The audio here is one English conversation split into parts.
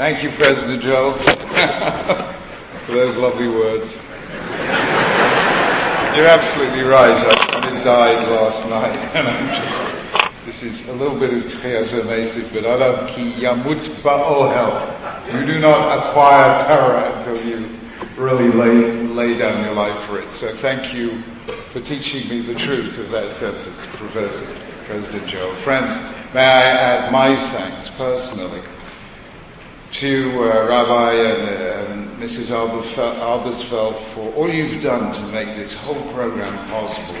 Thank you, President Joel, for those lovely words. You're absolutely right. I, I died last night, and I'm just. This is a little bit of triazomasive, but Adam ki yamut ba'ohel. You do not acquire terror until you really lay, lay down your life for it. So thank you for teaching me the truth of that sentence, Professor President Joel. Friends, may I add my thanks personally to uh, Rabbi and, uh, and Mrs. Albersfeld for all you've done to make this whole program possible.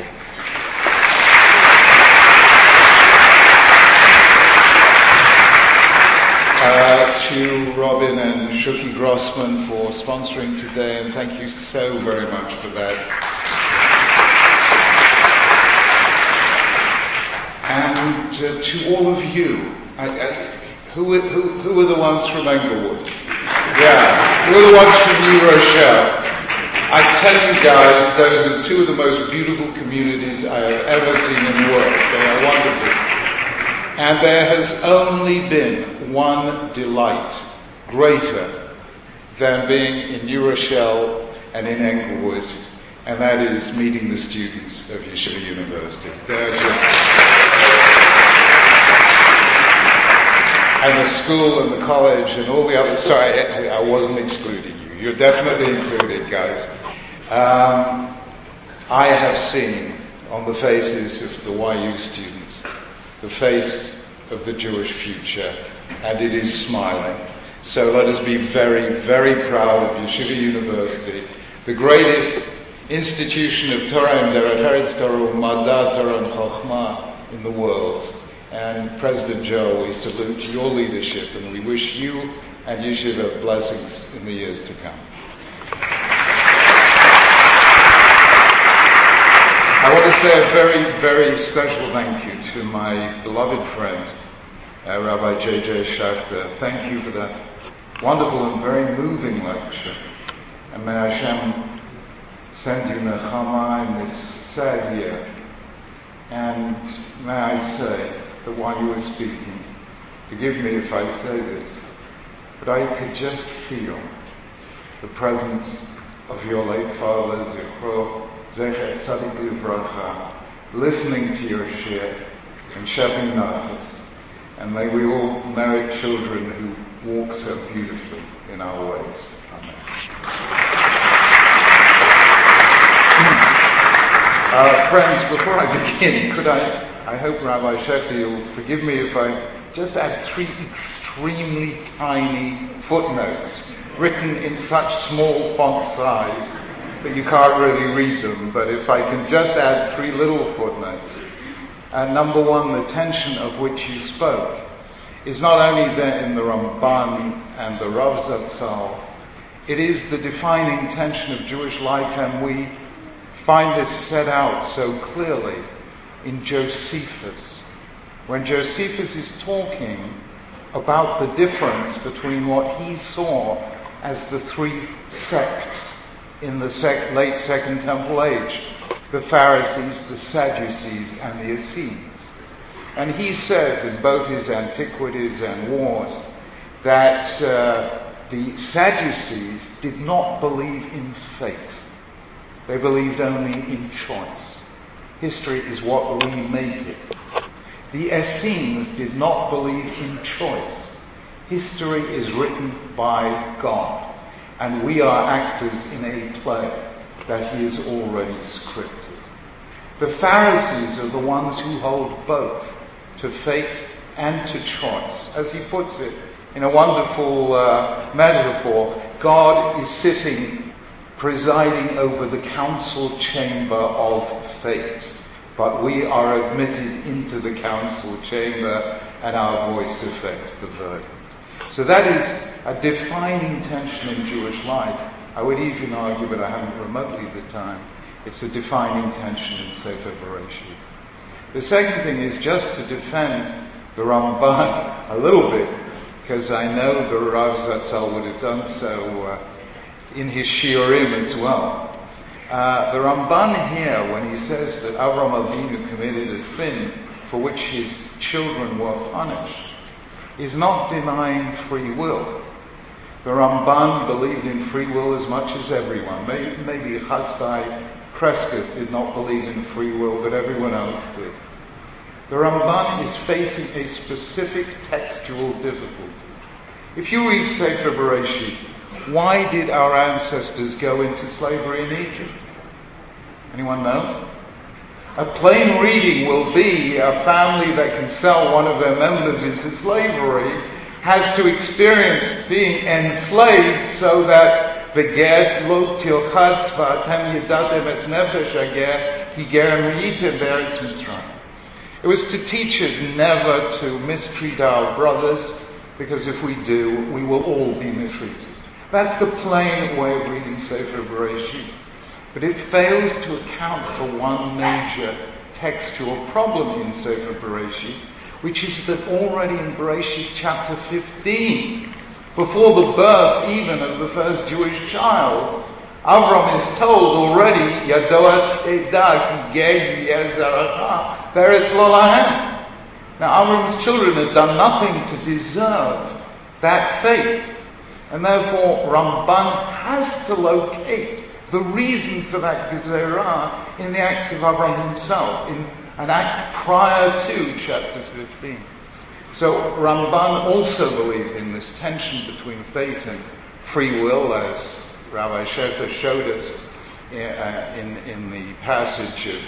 Uh, to Robin and Shuki Grossman for sponsoring today, and thank you so very much for that. And uh, to all of you, I, I, who, who, who are the ones from Englewood? Yeah, who are the ones from New Rochelle? I tell you guys, those are two of the most beautiful communities I have ever seen in the world. They are wonderful. And there has only been one delight greater than being in New Rochelle and in Englewood, and that is meeting the students of Yeshiva University. They're just and the school and the college and all the other. Sorry, I, wasn't excluding you. You're definitely included, guys. Um, I have seen on the faces of the YU students the face of the Jewish future, and it is smiling. So let us be very, very proud of Yeshiva University, the greatest institution of Torah and Derech Eretz Torah, Torah and Chokhmah in the world. And President Joel, we salute your leadership and we wish you and Yeshiva blessings in the years to come. I want to say a very, very special thank you to my beloved friend, uh, Rabbi J.J. Schachter. Thank you for that wonderful and very moving lecture. And may Hashem send you Nechama in this sad year. And may I say, that while you were speaking, forgive me if I say this, but I could just feel the presence of your late father, Zichro, Zecher Tzadik listening to your share and Shevin Nachas, and may we all merit children who walk so beautifully in our ways. Amen. Uh, friends, before I begin, could I I hope, Rabbi Schachter, you'll forgive me if I just add three extremely tiny footnotes written in such small font size that you can't really read them. But if I can just add three little footnotes. And number one, the tension of which you spoke is not only there in the Ramban and the Rav Zatzal, it is the defining tension of Jewish life, and we find this set out so clearly in Josephus, when Josephus is talking about the difference between what he saw as the three sects in the sec- late Second Temple age the Pharisees, the Sadducees, and the Essenes. And he says in both his Antiquities and Wars that uh, the Sadducees did not believe in faith, they believed only in choice. History is what we make it. The Essenes did not believe in choice. History is written by God, and we are actors in a play that He has already scripted. The Pharisees are the ones who hold both to fate and to choice. As he puts it in a wonderful uh, metaphor, God is sitting presiding over the council chamber of fate. But we are admitted into the council chamber and our voice affects the verdict. So that is a defining tension in Jewish life. I would even argue, but I haven't remotely the time, it's a defining tension in Sefer Bereshit. The second thing is just to defend the Ramban a little bit, because I know the Rav Zatzal would have done so uh, in his Shiurim as well. Uh, the Ramban here, when he says that Avram Avinu committed a sin for which his children were punished, is not denying free will. The Ramban believed in free will as much as everyone. Maybe, maybe Chasdai Crescas did not believe in free will, but everyone else did. The Ramban is facing a specific textual difficulty. If you read Sefer Bereshit, why did our ancestors go into slavery in Egypt? Anyone know? A plain reading will be a family that can sell one of their members into slavery has to experience being enslaved so that the get lo tilchatz nefesh. It was to teach us never to mistreat our brothers, because if we do, we will all be mistreated. That's the plain way of reading Sefer Bereshit. But it fails to account for one major textual problem in Sefer Bereshit, which is that already in Bereshit chapter 15, before the birth even of the first Jewish child, Avram is told already, Yadoat Edah Beretz Lolahem. Now Avram's children had done nothing to deserve that fate. And therefore Ramban has to locate the reason for that Gezerah in the acts of Avram himself, in an act prior to chapter 15. So Ramban also believed in this tension between fate and free will, as Rabbi Schachter showed us uh, in, in the passage of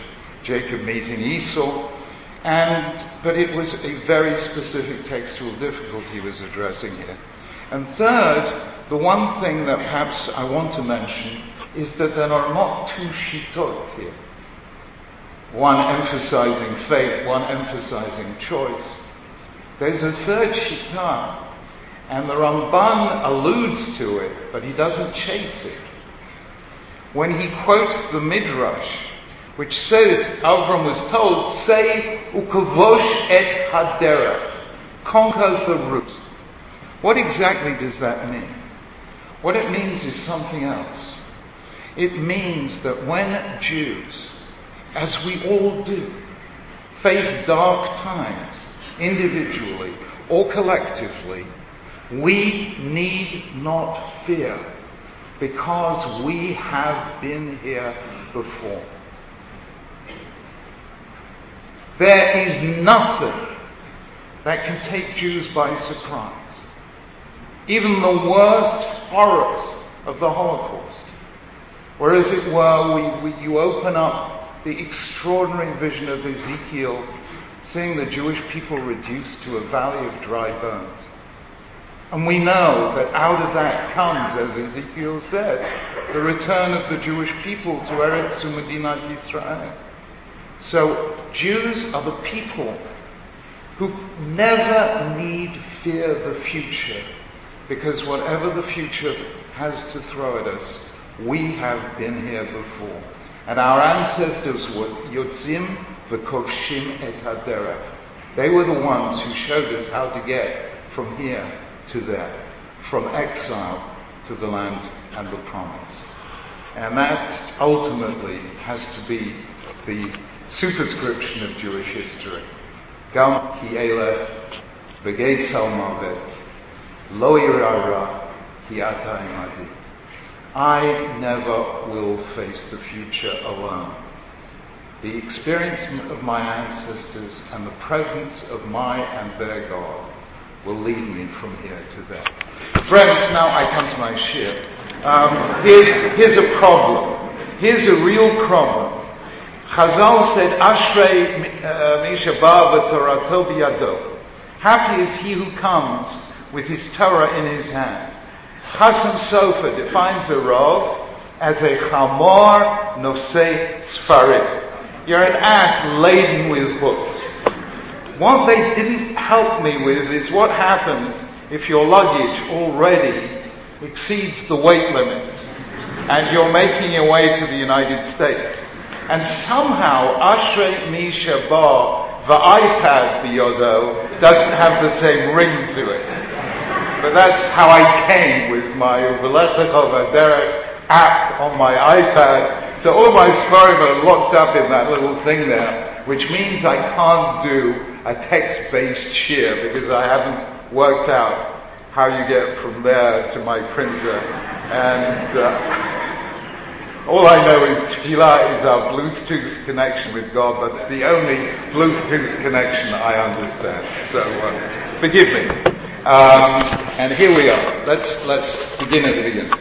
Jacob meeting Esau. And, but it was a very specific textual difficulty he was addressing here. And third, the one thing that perhaps I want to mention is that there are not two shittot here one emphasizing faith, one emphasizing choice. There's a third shita, and the Ramban alludes to it, but he doesn't chase it. When he quotes the Midrash, which says Avram was told, say ukavosh et hadera, conquer the root. What exactly does that mean? What it means is something else. It means that when Jews as we all do, face dark times, individually or collectively, we need not fear because we have been here before. There is nothing that can take Jews by surprise. Even the worst horrors of the Holocaust, where, as it were, we, we, you open up the extraordinary vision of Ezekiel, seeing the Jewish people reduced to a valley of dry bones. And we know that out of that comes, as Ezekiel said, the return of the Jewish people to Eretz Umedinat Yisrael. So Jews are the people who never need fear the future, because whatever the future has to throw at us, we have been here before. And our ancestors were Yotzim v'kovshim et haderech. They were the ones who showed us how to get from here to there, from exile to the land and the promise. And that ultimately has to be the superscription of Jewish history. Gam ki elech v'geit salmavet lo irara ki ata imadi. I never will face the future alone. The experience of my ancestors and the presence of my and their God will lead me from here to there. Friends, now I come to my ship. Um, here's, here's a problem. Here's a real problem. Chazal said, Ashrei uh, Misha Torato biyado. Happy is he who comes with his Torah in his hand. Chasam Sofer defines a rov as a chamor nosei sfarim. You're an ass laden with books. What they didn't help me with is what happens if your luggage already exceeds the weight limits and you're making your way to the United States. And somehow Ashrei Misha Bar, the iPad Biodo, doesn't have the same ring to it. But that's how I came with my Uvelechach Derek app on my iPad. So all my Sfarim are locked up in that little thing there, which means I can't do a text-based share because I haven't worked out how you get from there to my printer. And uh, all I know is Tefillah is our Bluetooth connection with God. That's the only Bluetooth connection I understand. So uh, forgive me. Um, and here we are. Let's, let's begin at the beginning.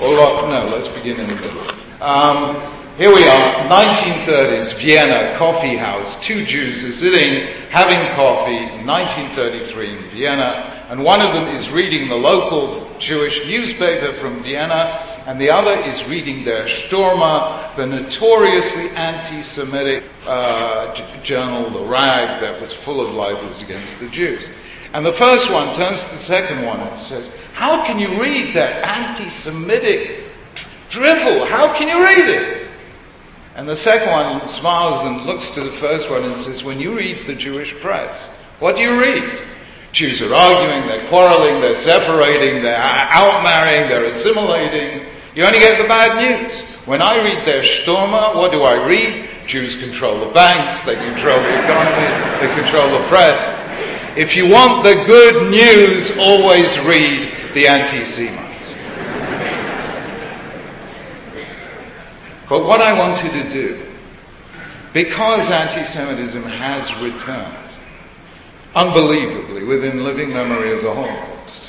Or, no, let's begin in the middle. Um, here we are, 1930s, Vienna, coffee house. Two Jews are sitting having coffee, 1933 in Vienna, and one of them is reading the local Jewish newspaper from Vienna, and the other is reading der Stürmer, the notoriously anti Semitic uh, j- journal, The Rag, that was full of libels against the Jews. And the first one turns to the second one and says, How can you read that anti Semitic drivel? How can you read it? And the second one smiles and looks to the first one and says, When you read the Jewish press, what do you read? Jews are arguing, they're quarreling, they're separating, they're outmarrying, they're assimilating. You only get the bad news. When I read der Stürmer, what do I read? Jews control the banks, they control the economy, they control the press. If you want the good news, always read the anti Semites. But what I wanted to do, because anti Semitism has returned, unbelievably, within living memory of the Holocaust,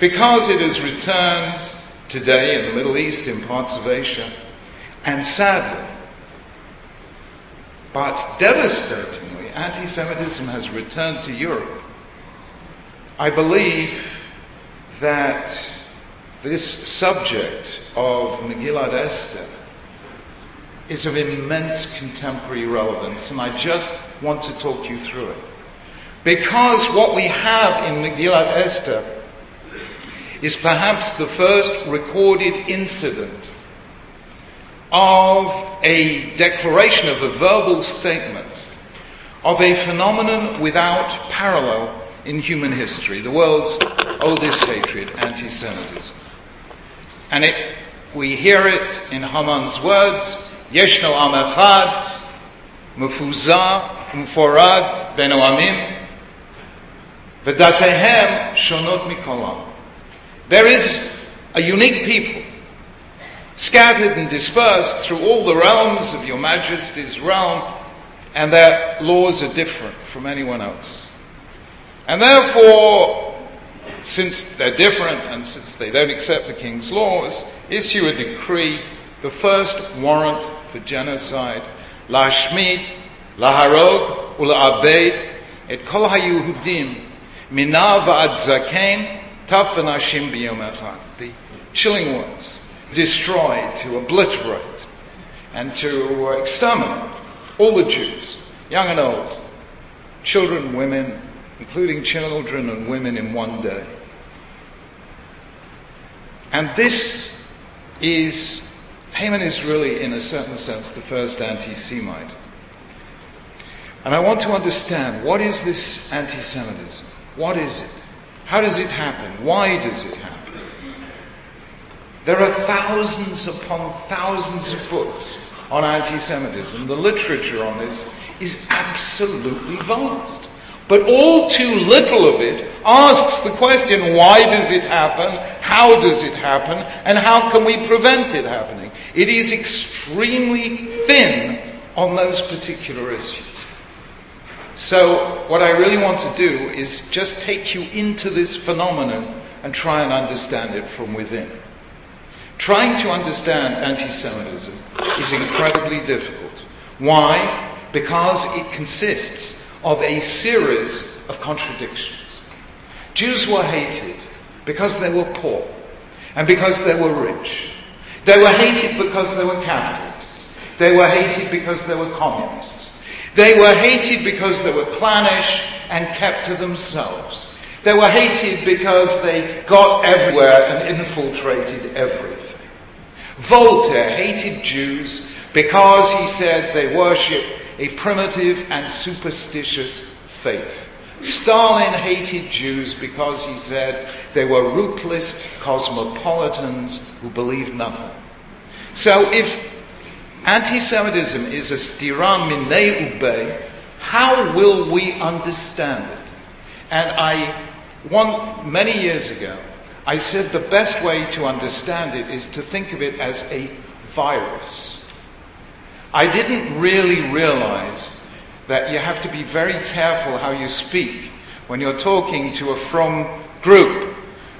because it has returned today in the Middle East, in parts of Asia, and sadly, but devastatingly, anti Semitism has returned to Europe. I believe that this subject of Megillat Esther is of immense contemporary relevance, and I just want to talk you through it. Because what we have in Megillat Esther is perhaps the first recorded incident of a declaration, of a verbal statement, of a phenomenon without parallel in human history, the world's oldest hatred, anti Semitism. And it, we hear it in Haman's words Yeshno Am Echad, Mefuzah, Mforad, Ben Oamim, V'datehem Shonot Mikolam. There is a unique people scattered and dispersed through all the realms of your majesty's realm, and their laws are different from anyone else. And therefore, since they're different and since they don't accept the king's laws, issue a decree, the first warrant for genocide, la shmid, la harog, ul abed, et kol hayuhudim, minav ad zaken, taf The chilling ones, destroy, to obliterate, and to exterminate all the Jews, young and old, children, women, including children and women in one day. And this is, Haman is really, in a certain sense, the first anti Semite. And I want to understand what is this anti Semitism? What is it? How does it happen? Why does it happen? There are thousands upon thousands of books on anti Semitism. The literature on this is absolutely vast. But all too little of it asks the question why does it happen? How does it happen? And how can we prevent it happening? It is extremely thin on those particular issues. So, what I really want to do is just take you into this phenomenon and try and understand it from within. Trying to understand anti Semitism is incredibly difficult. Why? Because it consists of a series of contradictions. Jews were hated because they were poor and because they were rich. They were hated because they were capitalists. They were hated because they were communists. They were hated because they were clannish and kept to themselves. They were hated because they got everywhere and infiltrated everything. Voltaire hated Jews because he said they worship a primitive and superstitious faith. Stalin hated Jews because he said they were rootless cosmopolitans who believed nothing. So if anti Semitism is a stira minei ube, how will we understand it? And I one, many years ago, I said the best way to understand it is to think of it as a virus. I didn't really realize that you have to be very careful how you speak when you're talking to a from group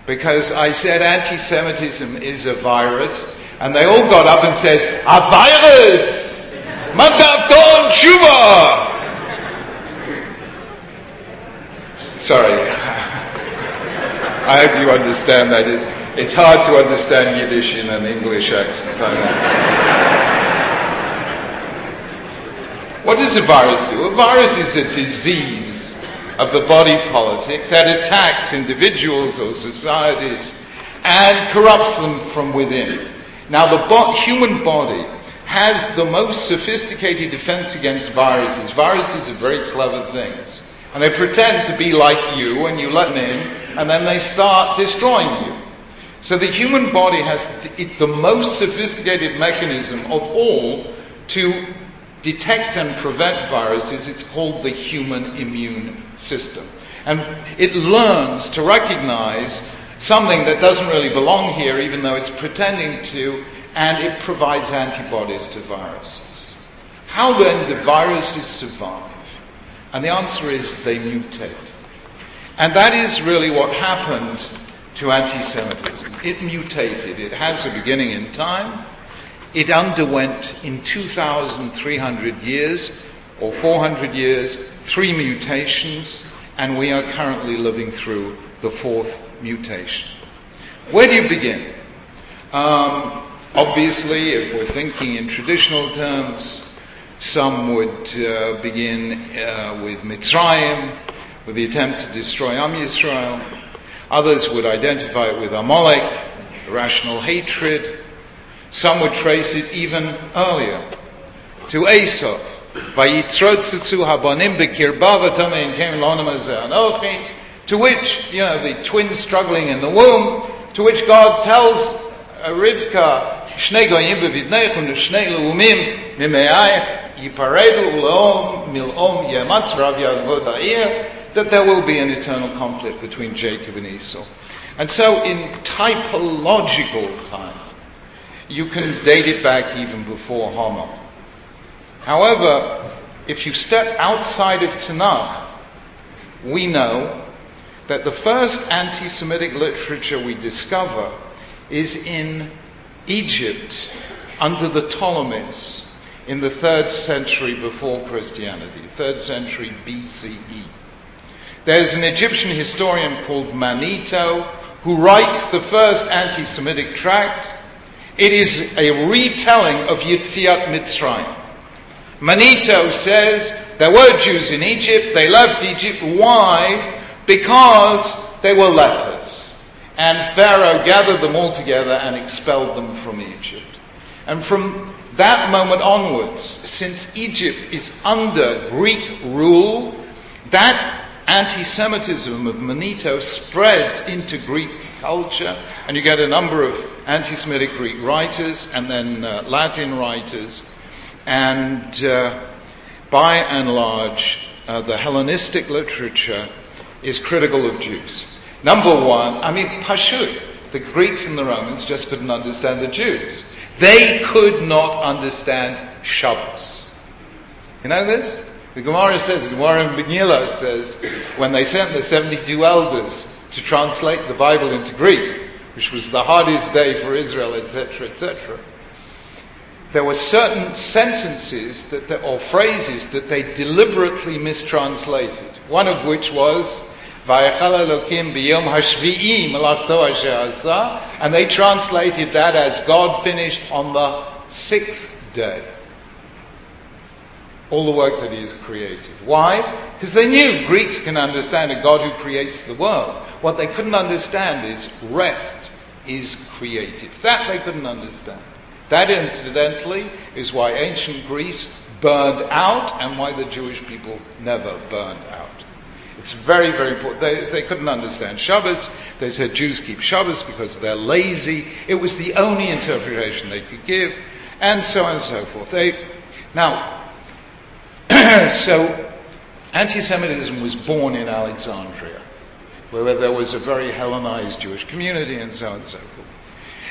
because I said anti Semitism is a virus, and they all got up and said, A virus! Sorry. I hope you understand that. It, it's hard to understand Yiddish in an English accent. what does a virus do? A virus is a disease of the body politic that attacks individuals or societies and corrupts them from within. Now, the bo- human body has the most sophisticated defense against viruses. Viruses are very clever things. And they pretend to be like you, and you let them in, and then they start destroying you. So the human body has the, most sophisticated mechanism of all to detect and prevent viruses. It's called the human immune system. And it learns to recognize something that doesn't really belong here, even though it's pretending to, and it provides antibodies to viruses. How then do viruses survive? And the answer is they mutate. And that is really what happened to anti Semitism. It mutated. It has a beginning in time. It underwent in 2,300 years or 400 years three mutations, and we are currently living through the fourth mutation. Where do you begin? Um, obviously, if we're thinking in traditional terms, some would uh, begin uh, with Mitzrayim, with the attempt to destroy Am Yisrael. Others would identify it with Amalek, irrational hatred. Some would trace it even earlier to Esau. To which, you know, the twins struggling in the womb, to which God tells Rivka, that there will be an eternal conflict between Jacob and Esau. And so, in typological time, you can date it back even before Homer. However, if you step outside of Tanakh, we know that the first anti Semitic literature we discover is in Egypt under the Ptolemies in the third century before Christianity, third century BCE. There's an Egyptian historian called Manetho who writes the first anti Semitic tract. It is a retelling of Yitziat Mitzrayim. Manetho says there were Jews in Egypt, they left Egypt. Why? Because they were lepers. And Pharaoh gathered them all together and expelled them from Egypt. And from that moment onwards, since Egypt is under Greek rule, that anti Semitism of Manetho spreads into Greek culture, and you get a number of anti Semitic Greek writers and then uh, Latin writers, and uh, by and large, uh, the Hellenistic literature is critical of Jews. Number one, I mean, Pashut, the Greeks and the Romans just couldn't understand the Jews. They could not understand Shabbos. You know this? The Gemara says, the Gemara in says, when they sent the 72 elders to translate the Bible into Greek, which was the hardest day for Israel, etc., etc., there were certain sentences that, or phrases that they deliberately mistranslated. One of which was, and they translated that as God finished on the sixth day all the work that he has created. Why? Because they knew Greeks can understand a God who creates the world. What they couldn't understand is rest is creative. That they couldn't understand. That, incidentally, is why ancient Greece burned out and why the Jewish people never burned out. It's very, very important. They, they couldn't understand Shabbos. They said Jews keep Shabbos because they're lazy. It was the only interpretation they could give, and so on and so forth. They, now, so, anti Semitism was born in Alexandria. where there was a very Hellenized Jewish community and so on and so forth.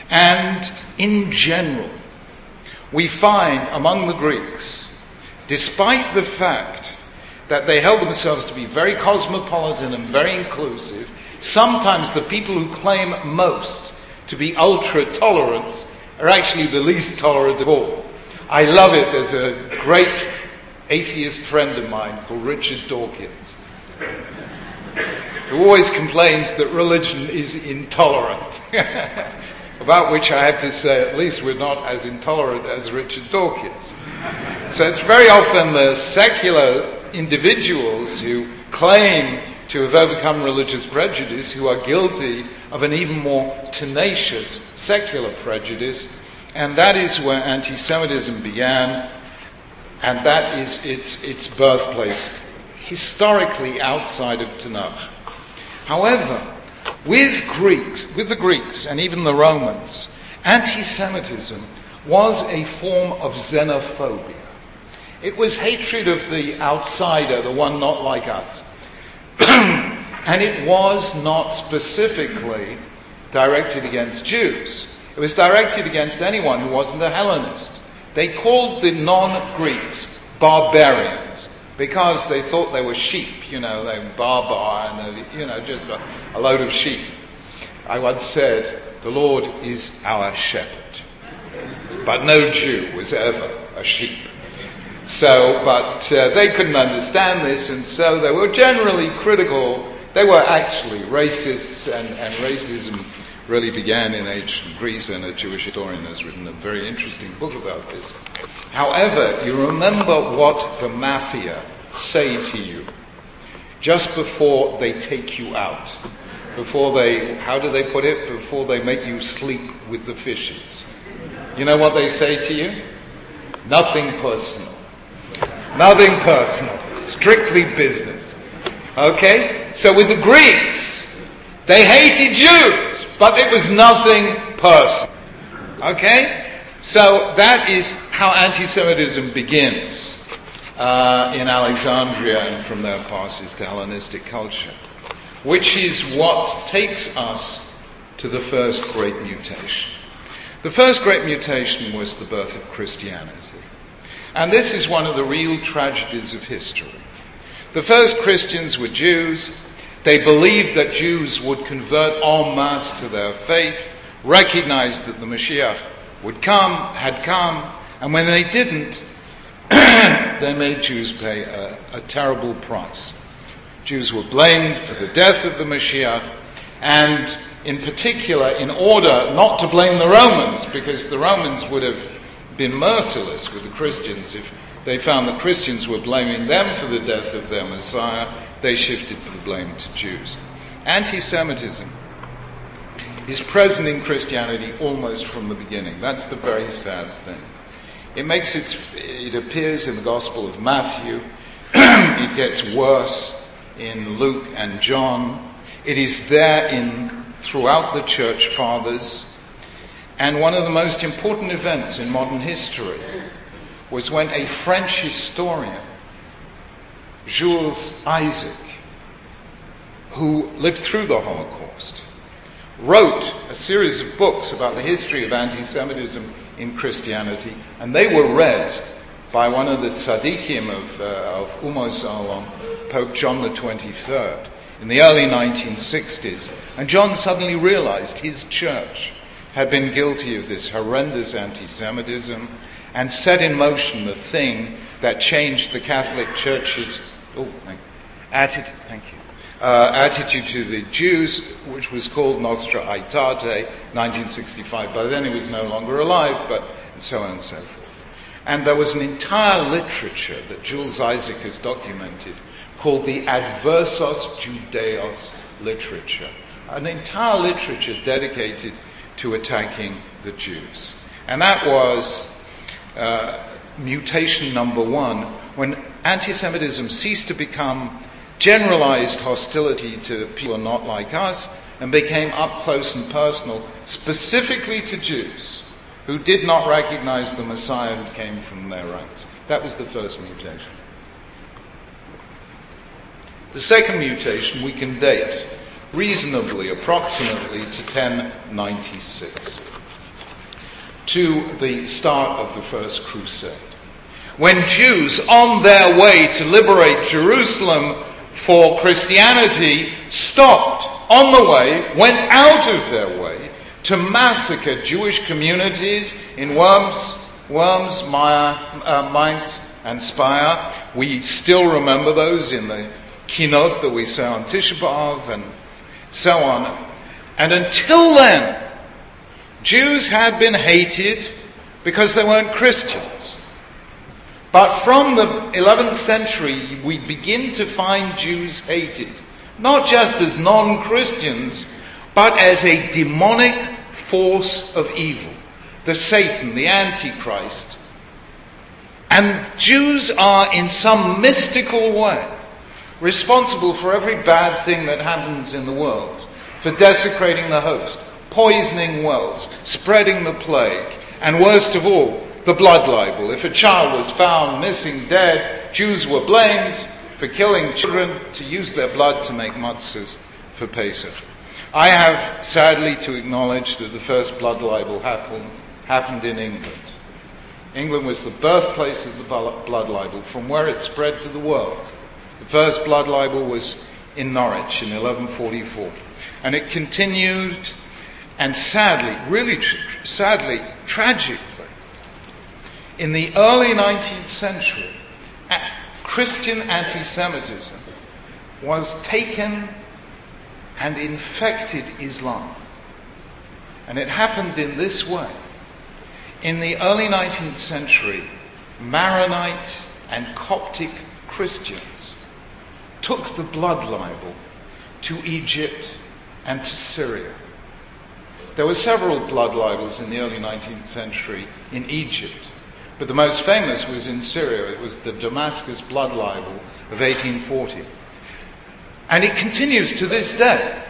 And in general, we find among the Greeks, despite the fact that they held themselves to be very cosmopolitan and very inclusive, sometimes the people who claim most to be ultra tolerant are actually the least tolerant of all. I love it. There's a great atheist friend of mine called Richard Dawkins who always complains that religion is intolerant. About which I have to say, at least we're not as intolerant as Richard Dawkins. So it's very often the secular individuals who claim to have overcome religious prejudice who are guilty of an even more tenacious secular prejudice. And that is where anti Semitism began, and that is its, its birthplace, historically outside of Tanakh. However, with Greeks, with the Greeks and even the Romans, anti-Semitism was a form of xenophobia. It was hatred of the outsider, the one not like us. and it was not specifically directed against Jews. It was directed against anyone who wasn't a Hellenist. They called the non Greeks barbarians because they thought they were sheep, you know, they were barbar and, they, you know, just a, a load of sheep. I once said, the Lord is our shepherd. But no Jew was ever a sheep. So, but uh, they couldn't understand this, and so they were generally critical. They were actually racists, and, and racism really began in ancient Greece, and a Jewish historian has written a very interesting book about this. However, you remember what the mafia say to you just before they take you out. Before they, how do they put it? Before they make you sleep with the fishes. You know what they say to you? Nothing personal. Nothing personal. Strictly business. Okay? So with the Greeks, they hated Jews, but it was nothing personal. Okay? So that is how anti Semitism begins uh, in Alexandria and from there passes to Hellenistic culture, which is what takes us to the first great mutation. The first great mutation was the birth of Christianity. And this is one of the real tragedies of history. The first Christians were Jews. They believed that Jews would convert en masse to their faith, recognized that the Mashiach would come, had come, and when they didn't, they made Jews pay a, a terrible price. Jews were blamed for the death of the Mashiach, and in particular, in order not to blame the Romans, because the Romans would have been merciless with the Christians if they found the Christians were blaming them for the death of their Messiah, they shifted the blame to Jews. Anti Semitism is present in Christianity almost from the beginning. That's the very sad thing. It makes its, it appears in the Gospel of Matthew. it gets worse in Luke and John. It is there in throughout the church fathers. And one of the most important events in modern history was when a French historian, Jules Isaac, who lived through the Holocaust, wrote a series of books about the history of anti Semitism in Christianity, and they were read by one of the tzaddikim of, uh, of Umos Pope John the 23rd, in the early 1960s. And John suddenly realized his church had been guilty of this horrendous anti Semitism and set in motion the thing that changed the Catholic Church's oh, thank, attitude, thank you, uh, attitude to the Jews, which was called Nostra Aetate, 1965. By then he was no longer alive, but so on and so forth. And there was an entire literature that Jules Isaac has documented called the Adversus Judaeos literature, an entire literature dedicated to attacking the Jews. And that was uh, mutation number one, when anti Semitism ceased to become generalized hostility to people not like us and became up close and personal, specifically to Jews who did not recognize the Messiah who came from their ranks. That was the first mutation. The second mutation we can date reasonably, approximately to 1096, to the start of the First Crusade. When Jews, on their way to liberate Jerusalem for Christianity, stopped on the way, went out of their way to massacre Jewish communities in Worms, Worms, Meyer, uh, Mainz, and Speyer. We still remember those in the kinot that we say on Tisha B'Av and so on. And until then, Jews had been hated because they weren't Christians. But from the 11th century, we begin to find Jews hated, not just as non Christians, but as a demonic force of evil, the Satan, the Antichrist. And Jews are, in some mystical way, responsible for every bad thing that happens in the world, for desecrating the host, poisoning wells, spreading the plague, and worst of all, the blood libel. If a child was found missing, dead, Jews were blamed for killing children to use their blood to make matzahs for Pesach. I have sadly to acknowledge that the first blood libel happened, happened in England. England was the birthplace of the blood libel, from where it spread to the world. The first blood libel was in Norwich in 1144. And it continued, and sadly, really tr- sadly, tragically, in the early 19th century, Christian anti Semitism was taken and infected Islam. And it happened in this way. In the early 19th century, Maronite and Coptic Christians took the blood libel to Egypt and to Syria. There were several blood libels in the early 19th century in Egypt, but the most famous was in Syria. It was the Damascus blood libel of 1840. And it continues to this day.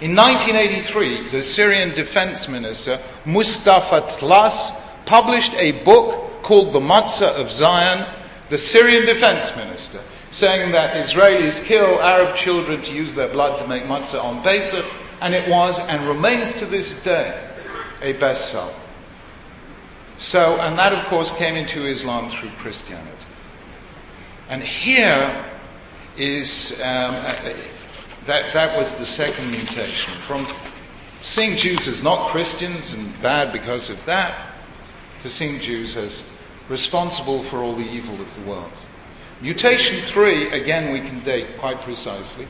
In 1983, the Syrian defense minister, Mustafa Tlas, published a book called The Matzah of Zion, the Syrian defense minister, saying that Israelis kill Arab children to use their blood to make matzah on Pesach, and it was and remains to this day a bestseller. So, and that of course came into Islam through Christianity. And here is um, uh, that, that was the second mutation from seeing Jews as not Christians and bad because of that to seeing Jews as responsible for all the evil of the world. Mutation three, again, we can date quite precisely.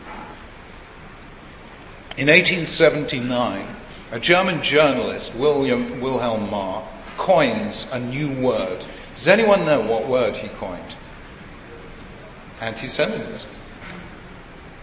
In 1879, a German journalist, William Wilhelm Marr, coins a new word. Does anyone know what word he coined? Anti Semitism.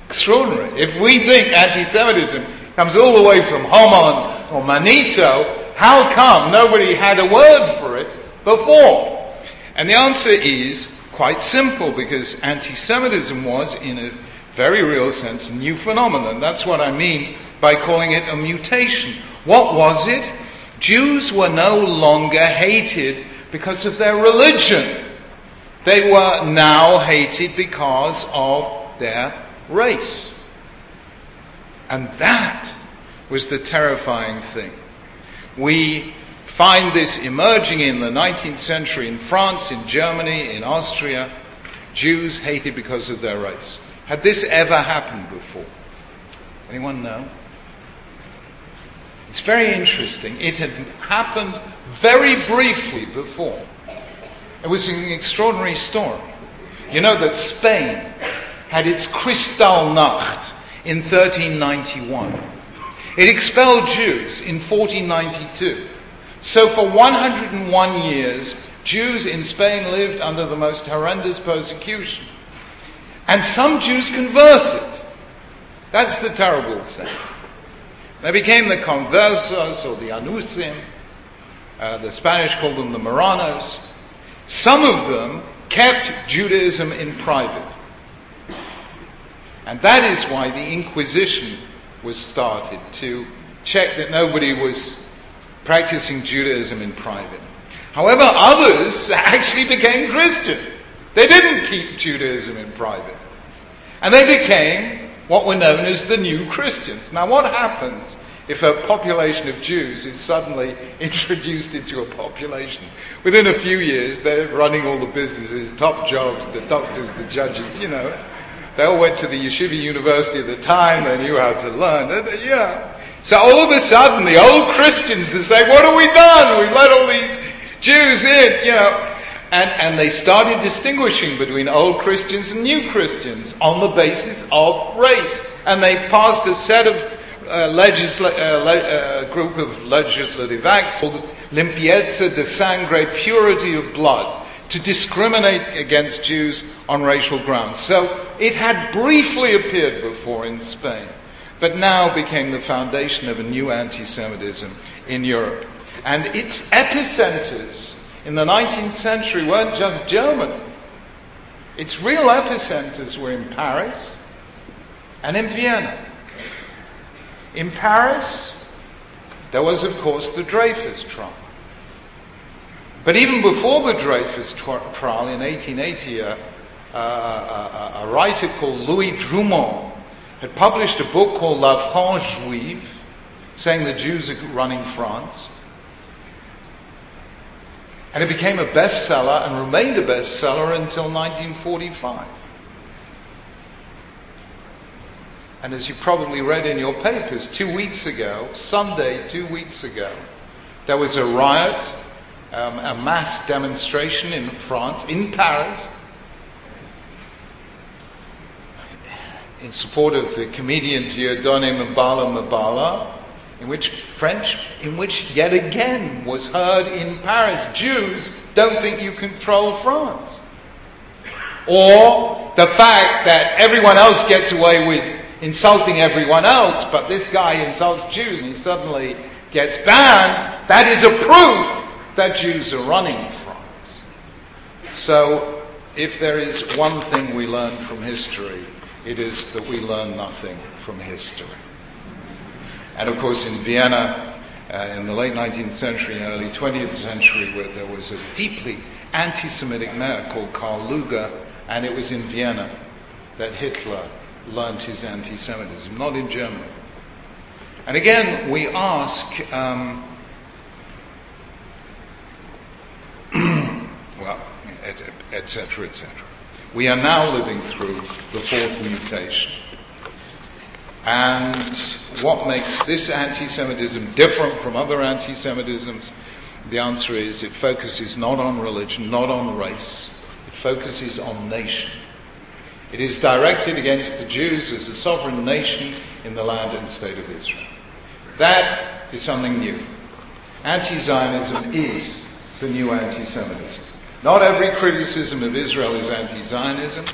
Extraordinary. If we think anti Semitism comes all the way from Haman or Manetho, how come nobody had a word for it before? And the answer is quite simple because anti Semitism was, in a very real sense, a new phenomenon. That's what I mean by calling it a mutation. What was it? Jews were no longer hated because of their religion. They were now hated because of their race. And that was the terrifying thing. We find this emerging in the 19th century in France, in Germany, in Austria. Jews hated because of their race. Had this ever happened before? Anyone know? It's very interesting. It had happened very briefly before. It was an extraordinary story. You know that Spain had its Kristallnacht in 1391. It expelled Jews in 1492. So for 101 years, Jews in Spain lived under the most horrendous persecution. And some Jews converted. That's the terrible thing. They became the conversos or the anusim. Uh, the Spanish called them the Marranos. Some of them kept Judaism in private. And that is why the Inquisition was started to check that nobody was practicing Judaism in private. However, others actually became Christian. They didn't keep Judaism in private. And they became what were known as the New Christians. Now, what happens if a population of Jews is suddenly introduced into a population? Within a few years, they're running all the businesses, top jobs, the doctors, the judges, you know. They all went to the Yeshiva University at the time, they knew how to learn, you know. So all of a sudden, the old Christians are saying, What have we done? We've let all these Jews in, you know. And, and they started distinguishing between old Christians and new Christians on the basis of race. And they passed a set of uh, legisla- uh, le- uh, group of legislative acts called limpieza de sangre, purity of blood, to discriminate against Jews on racial grounds. So it had briefly appeared before in Spain, but now became the foundation of a new anti Semitism in Europe. And its epicenters in the 19th century weren't just Germany. Its real epicenters were in Paris and in Vienna. In Paris, there was, of course, the Dreyfus trial. But even before the Dreyfus trial in 1880, a, uh, a, uh, uh, a, a writer called Louis Drumont had published a book called La France Juive, saying the Jews are running France. And it became a bestseller and remained a bestseller until 1945. And as you probably read in your papers, two weeks ago, Sunday, two weeks ago, there was a riot, um, a mass demonstration in France, in Paris, in support of the comedian Dieudonné Mbala Mbala, in which French, in which yet again was heard in Paris, Jews don't think you control France. Or the fact that everyone else gets away with insulting everyone else, but this guy insults Jews and he suddenly gets banned, that is a proof that Jews are running France. So, if there is one thing we learn from history, it is that we learn nothing from history. And of course, in Vienna, uh, in the late 19th century and early 20th century, where there was a deeply anti Semitic mayor called Karl Lueger, and it was in Vienna that Hitler learned his anti Semitism, not in Germany. And again, we ask, um, well, etc., etc. Et we are now living through the fourth mutation. And what makes this anti Semitism different from other anti Semitisms? The answer is it focuses not on religion, not on race, it focuses on nation. It is directed against the Jews as a sovereign nation in the land and state of Israel. That is something new. Anti Zionism is the new anti Semitism. Not every criticism of Israel is anti Zionism,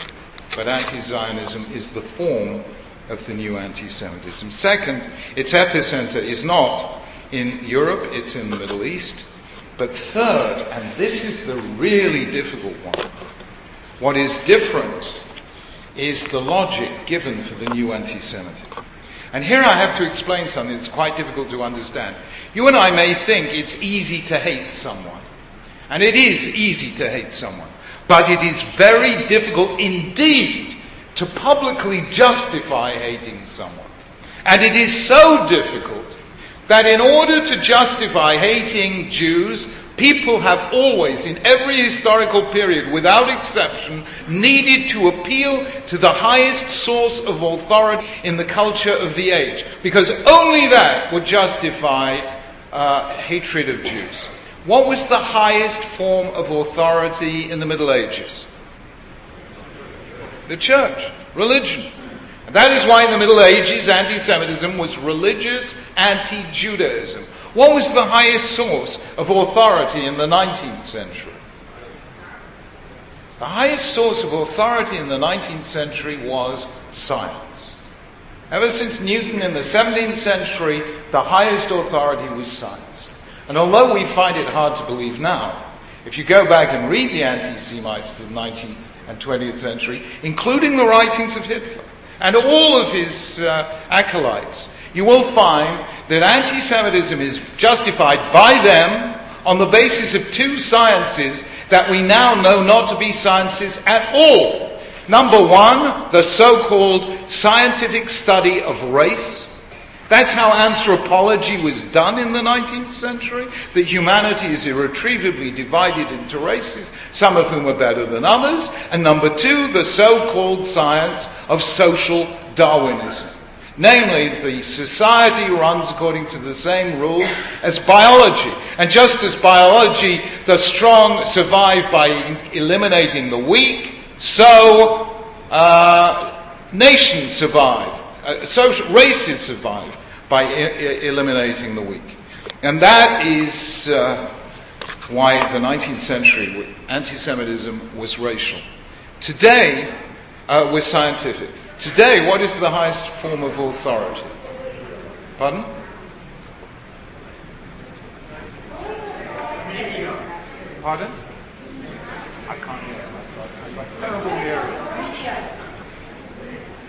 but anti Zionism is the form of the new anti Semitism. Second, its epicenter is not in Europe, it's in the Middle East. But third, and this is the really difficult one, what is different is the logic given for the new anti Semitism. And here I have to explain something that's quite difficult to understand. You and I may think it's easy to hate someone. And it is easy to hate someone. But it is very difficult indeed to publicly justify hating someone. And it is so difficult that in order to justify hating Jews, people have always, in every historical period, without exception, needed to appeal to the highest source of authority in the culture of the age, because only that would justify uh, hatred of Jews. What was the highest form of authority in the Middle Ages? The church, religion. And that is why in the Middle Ages anti Semitism was religious anti Judaism. What was the highest source of authority in the 19th century? The highest source of authority in the 19th century was science. Ever since Newton in the 17th century, the highest authority was science. And although we find it hard to believe now, if you go back and read the anti Semites of the 19th and 20th century, including the writings of Hitler and all of his uh, acolytes, you will find that anti Semitism is justified by them on the basis of two sciences that we now know not to be sciences at all. Number one, the so called scientific study of race. That's how anthropology was done in the 19th century. That humanity is irretrievably divided into races, some of whom are better than others. And number two, the so called science of social Darwinism. Namely, the society runs according to the same rules as biology. And just as biology, the strong survive by eliminating the weak, so uh, nations survive, uh, social, races survive by I- eliminating the weak. And that is uh, why the 19th century anti Semitism was racial. Today, uh, was scientific. Today, what is the highest form of authority? Pardon? Pardon? I can't hear. Terrible hearing.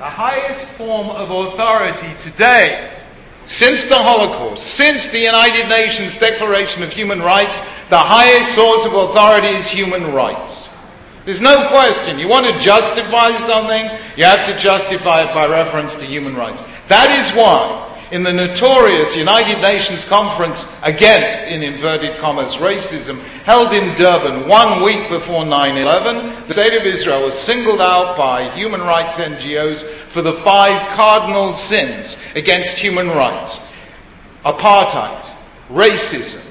The highest form of authority today, since the Holocaust, since the United Nations Declaration of Human Rights, the highest source of authority is human rights. There's no question. You want to justify something, you have to justify it by reference to human rights. That is why, in the notorious United Nations Conference against, in inverted commas, racism, held in Durban one week before 9 11, the State of Israel was singled out by human rights NGOs for the five cardinal sins against human rights apartheid, racism,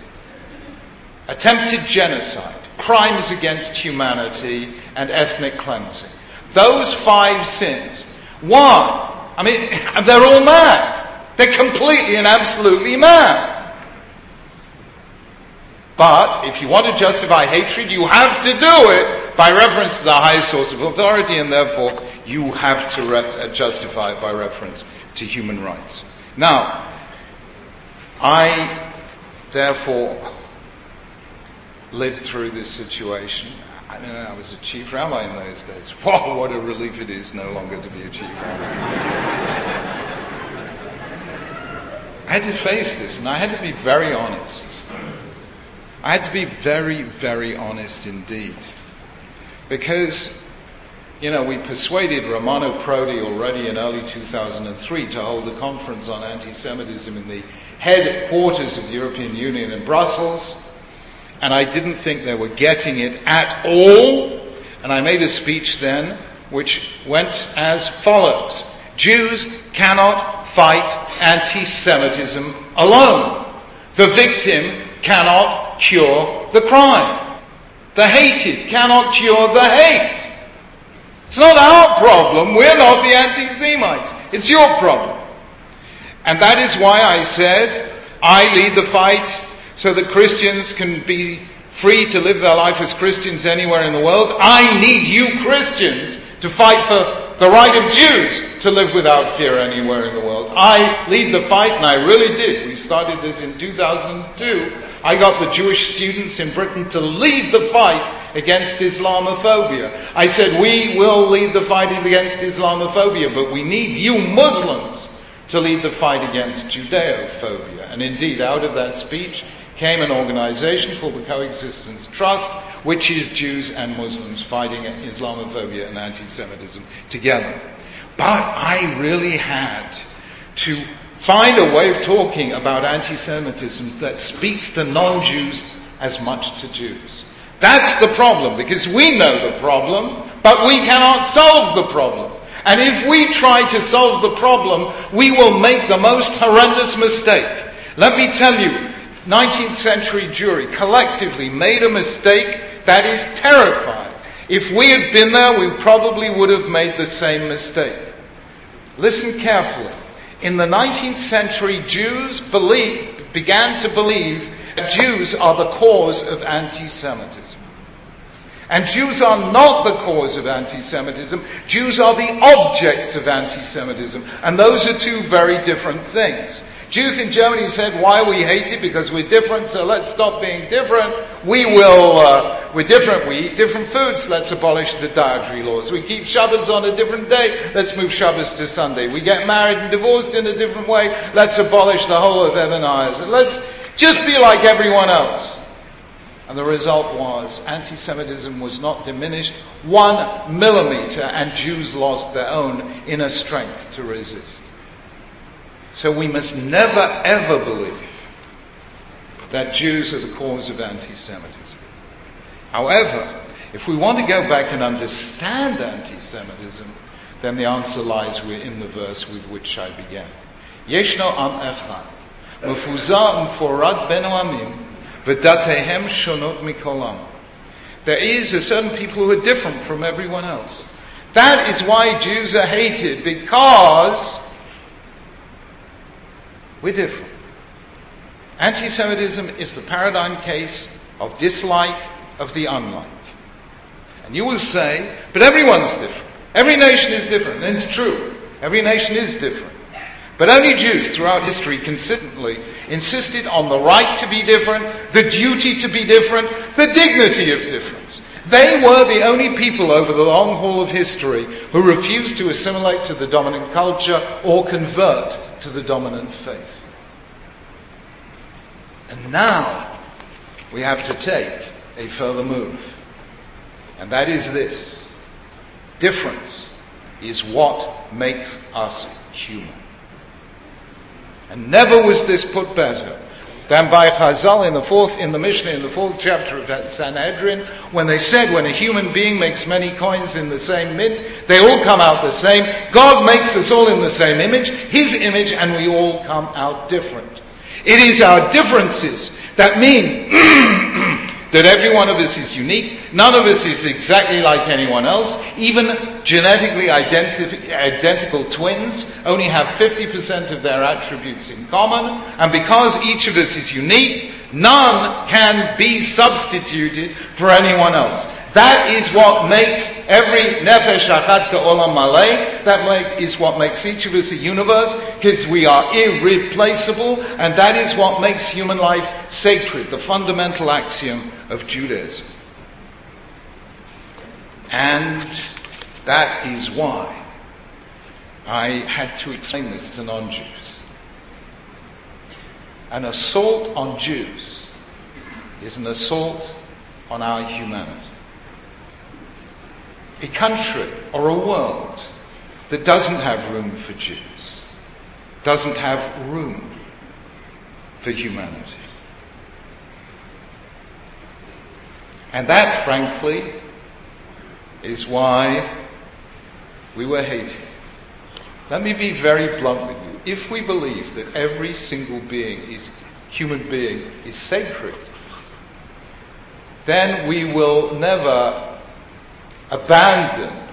attempted genocide crimes against humanity, and ethnic cleansing. Those five sins. Why? I mean, they're all mad. They're completely and absolutely mad. But if you want to justify hatred, you have to do it by reference to the highest source of authority, and therefore you have to re- uh, justify it by reference to human rights. Now, I therefore lived through this situation. I mean, I was a chief rabbi in those days. Wow, what a relief it is no longer to be a chief rabbi. I had to face this, and I had to be very honest. I had to be very, very honest indeed. Because, you know, we persuaded Romano Prodi already in early 2003 to hold a conference on anti Semitism in the headquarters of the European Union in Brussels and I didn't think they were getting it at all. And I made a speech then which went as follows Jews cannot fight anti Semitism alone. The victim cannot cure the crime. The hated cannot cure the hate. It's not our problem. We're not the anti Semites. It's your problem. And that is why I said, I lead the fight so that Christians can be free to live their life as Christians anywhere in the world. I need you Christians to fight for the right of Jews to live without fear anywhere in the world. I lead the fight, and I really did. We started this in 2002. I got the Jewish students in Britain to lead the fight against Islamophobia. I said, We will lead the fight against Islamophobia, but we need you Muslims to lead the fight against Judeophobia. And indeed, out of that speech, came an organization called the Coexistence Trust, which is Jews and Muslims fighting Islamophobia and anti Semitism together. But I really had to find a way of talking about anti Semitism that speaks to non Jews as much to Jews. That's the problem, because we know the problem, but we cannot solve the problem. And if we try to solve the problem, we will make the most horrendous mistake. Let me tell you, 19th century Jewry collectively made a mistake that is terrifying. If we had been there, we probably would have made the same mistake. Listen carefully. In the 19th century, Jews began to believe that Jews are the cause of anti Semitism. And Jews are not the cause of anti Semitism, Jews are the objects of anti Semitism. And those are two very different things. Jews in Germany said, why we hate it? Because we're different, so let's stop being different. We will, uh, we're different, we eat different foods, let's abolish the dietary laws. We keep Shabbos on a different day, let's move Shabbos to Sunday. We get married and divorced in a different way, let's abolish the whole of Eben Let's just be like everyone else. And the result was anti Semitism was not diminished one millimeter, and Jews lost their own inner strength to resist. So we must never ever believe that Jews are the cause of anti Semitism. However, if we want to go back and understand anti Semitism, then the answer lies in the verse with which I began. Yeshno am echad, mefuzah umforad ben amim, v'datehem shonot mikolam. There is a certain people who are different from everyone else. That is why Jews are hated, because we're different. Anti Semitism is the paradigm case of dislike of the unlike. And you will say, but everyone's different. Every nation is different. And it's true. Every nation is different. But only Jews throughout history consistently insisted on the right to be different, the duty to be different, the dignity of difference. They were the only people over the long haul of history who refused to assimilate to the dominant culture or convert to the dominant faith. And now we have to take a further move. And that is this difference is what makes us human. And never was this put better than by Chazal in the fourth, in the Mishnah, in the fourth chapter of Sanhedrin, when they said, when a human being makes many coins in the same mint, they all come out the same. God makes us all in the same image, His image, and we all come out different. It is our differences that mean that every one of us is unique. None of us is exactly like anyone else. Even genetically identi- identical twins only have 50% of their attributes in common. And because each of us is unique, none can be substituted for anyone else. That is what makes every nefesh achat olam malay. That make, is what makes each of us a universe, because we are irreplaceable, and that is what makes human life sacred, the fundamental axiom of Judaism. And that is why I had to explain this to non Jews. An assault on Jews is an assault on our humanity a country or a world that doesn't have room for Jews, doesn't have room for humanity. And that, frankly, is why we were hated. Let me be very blunt with you. If we believe that every single being is human being is sacred, then we will never abandon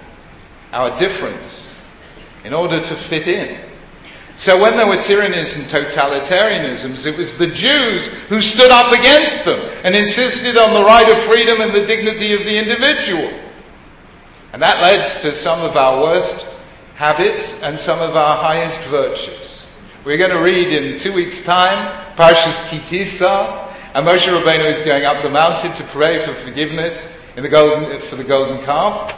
our difference in order to fit in. So when there were tyrannies and totalitarianisms, it was the Jews who stood up against them and insisted on the right of freedom and the dignity of the individual. And that led to some of our worst habits and some of our highest virtues. We're going to read in two weeks' time Parshas Ki Tisa, and Moshe Rabbeinu is going up the mountain to pray for forgiveness in the golden, for the golden calf,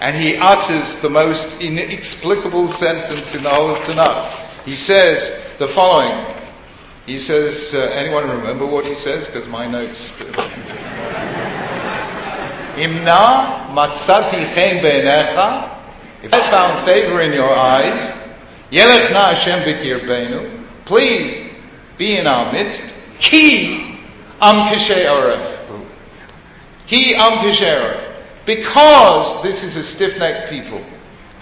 and he utters the most inexplicable sentence in the whole of Tanakh. He says the following. He says, uh, anyone remember what he says? Because my notes. Imna matzati chen be'enecha. If I found favor in your eyes, yelech na Hashem b'kirbeinu. Please be in our midst. Ki am kishay aref. He am Because this is a people.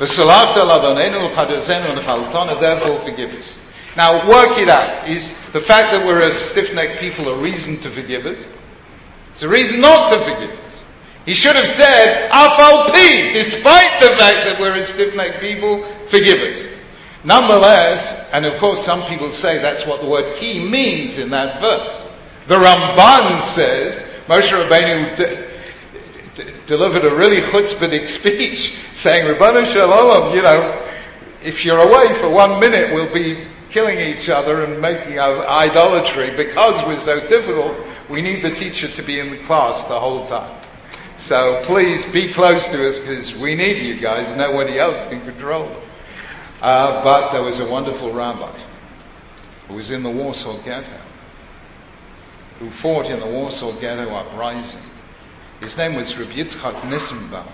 Salat aladonul padazenultana, therefore forgive us. Now work it out. Is the fact that we're a stiff-necked people a reason to forgive us? It's a reason not to forgive us. He should have said, Afal despite the fact that we're a stiff-necked people, forgive us. Nonetheless, and of course some people say that's what the word ki means in that verse. The Ramban says Moshe Rabbeinu d- d- delivered a really chutzpahdik speech saying, Ribono Shel Olam, you know, if you're away for one minute, we'll be killing each other and making idolatry. Because we're so difficult, we need the teacher to be in the class the whole time. So please be close to us because we need you guys. Nobody else can control Uh, but there was a wonderful rabbi who was in the Warsaw Ghetto. Who fought in the Warsaw Ghetto uprising. His name was Rabbi Yitzchak Nissenbaum.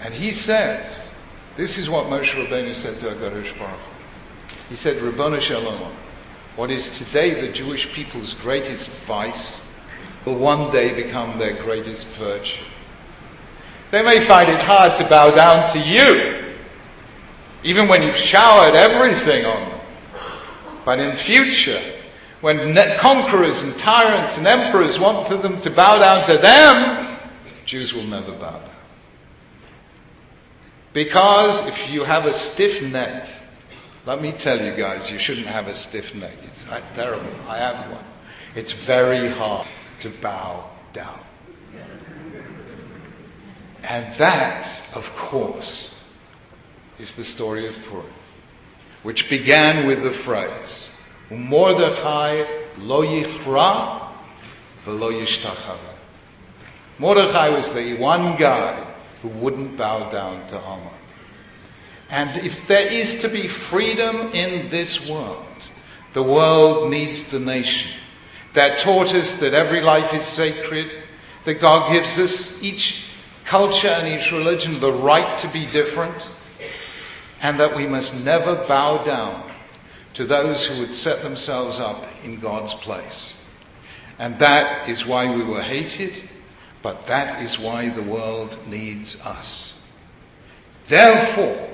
And he said, this is what Moshe Rabbeinu said to HaKadosh Baruch Hu said, Ribono Shel Olam, what is today the Jewish people's greatest vice will one day become their greatest virtue. They may find it hard to bow down to you, even when you've showered everything on them. But in future, when conquerors and tyrants and emperors want them to bow down to them, Jews will never bow down. Because if you have a stiff neck, let me tell you guys, you shouldn't have a stiff neck. It's terrible. I have one. It's very hard to bow down. And that, of course, is the story of Purim, which began with the phrase, Mordechai lo yichra v'lo yishtachava. Mordechai was the one guy who wouldn't bow down to Haman. And if there is to be freedom in this world, the world needs the nation that taught us that every life is sacred, that God gives us each culture and each religion the right to be different, and that we must never bow down to those who would set themselves up in God's place. And that is why we were hated, but that is why the world needs us. Therefore,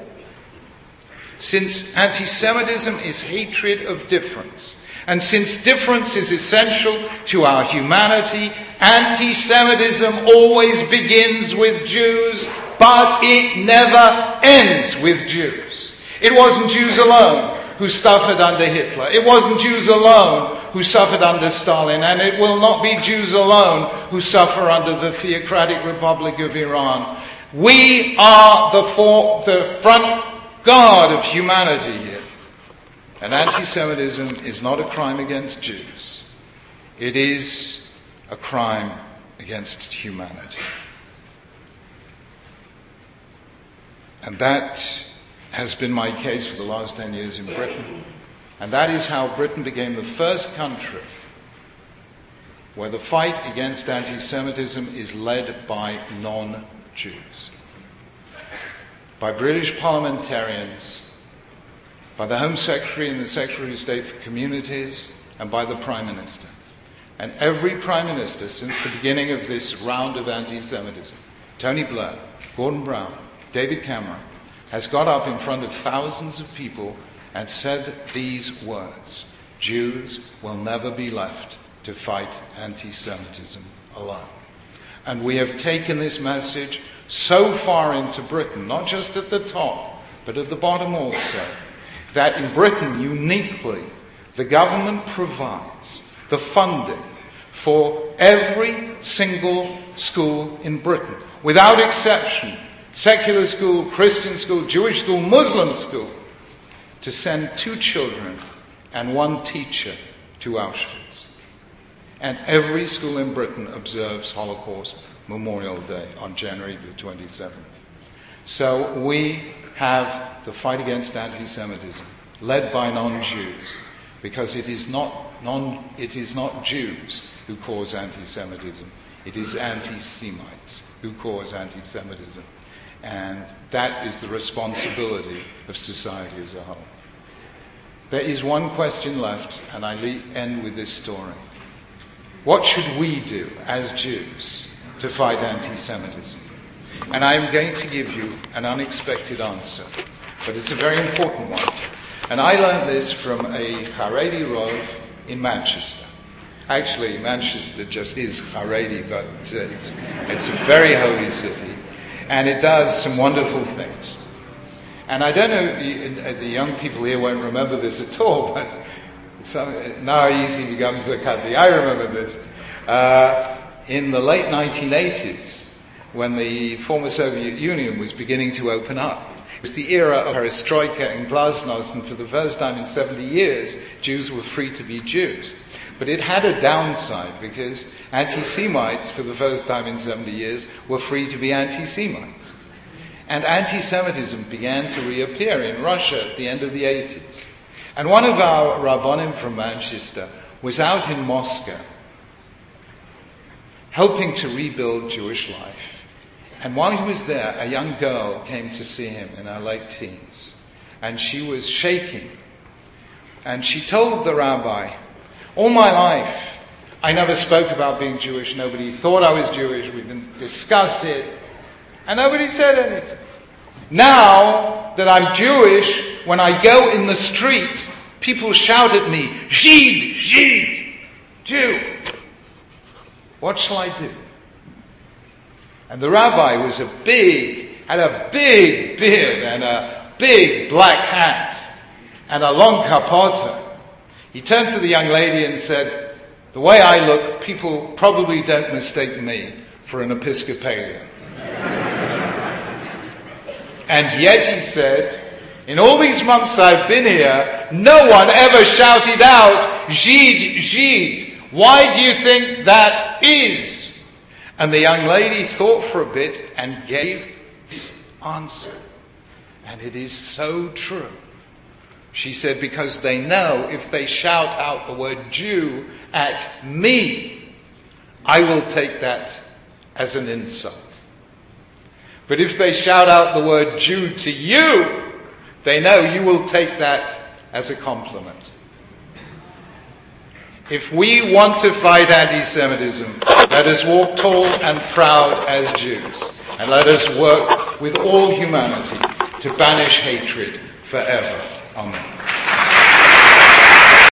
since anti Semitism is hatred of difference, and since difference is essential to our humanity, anti Semitism always begins with Jews, but it never ends with Jews. It wasn't Jews alone who suffered under Hitler. It wasn't Jews alone who suffered under Stalin, and it will not be Jews alone who suffer under the theocratic Republic of Iran. We are the, for, the front guard of humanity here. And anti Semitism is not a crime against Jews, it is a crime against humanity. And that has been my case for the last 10 years in Britain. And that is how Britain became the first country where the fight against anti Semitism is led by non Jews, by British parliamentarians by the Home Secretary and the Secretary of State for Communities, and by the Prime Minister. And every Prime Minister since the beginning of this round of anti Semitism, Tony Blair, Gordon Brown, David Cameron, has got up in front of thousands of people and said these words Jews will never be left to fight anti Semitism alone. And we have taken this message so far into Britain, not just at the top, but at the bottom also, that in Britain, uniquely, the government provides the funding for every single school in Britain, without exception secular school, Christian school, Jewish school, Muslim school to send two children and one teacher to Auschwitz. And every school in Britain observes Holocaust Memorial Day on January the 27th. So we have the fight against anti Semitism, led by non Jews, because it is not, non, it is not Jews who cause anti Semitism, it is anti Semites who cause anti Semitism. And that is the responsibility of society as a whole. There is one question left, and I end with this story. What should we do as Jews to fight anti Semitism? And I'm going to give you an unexpected answer, but it's a very important one. And I learned this from a Haredi Rav in Manchester. Actually, Manchester just is Haredi, but uh, it's, it's a very holy city, and it does some wonderful things. And I don't know, the young people here won't remember this at all, but some, now easy becomes a Kaddi. I remember this. Uh, in the late 1980s, when the former Soviet Union was beginning to open up. It was the era of perestroika and glasnost, and for the first time in 70 years, Jews were free to be Jews. But it had a downside because anti Semites, for the first time in 70 years, were free to be anti Semites. And anti Semitism began to reappear in Russia at the end of the 80s. And one of our Rabbanim from Manchester was out in Moscow helping to rebuild Jewish life. And while he was there, a young girl came to see him in her late teens. And she was shaking. And she told the rabbi, All my life, I never spoke about being Jewish. Nobody thought I was Jewish. We didn't discuss it. And nobody said anything. Now that I'm Jewish, when I go in the street, people shout at me, Jid, Jid, Jew. What shall I do? And the rabbi was a big, had a big beard and a big black hat and a long kapota. He turned to the young lady and said, The way I look, people probably don't mistake me for an Episcopalian. and yet, he said, in all these months I've been here, no one ever shouted out, Jid, Jid. Why do you think that is? And the young lady thought for a bit and gave this answer. And it is so true. She said, because they know if they shout out the word Jew at me, I will take that as an insult. But if they shout out the word Jew to you, they know you will take that as a compliment. If we want to fight anti Semitism, let us walk tall and proud as Jews, and let us work with all humanity to banish hatred forever. Amen.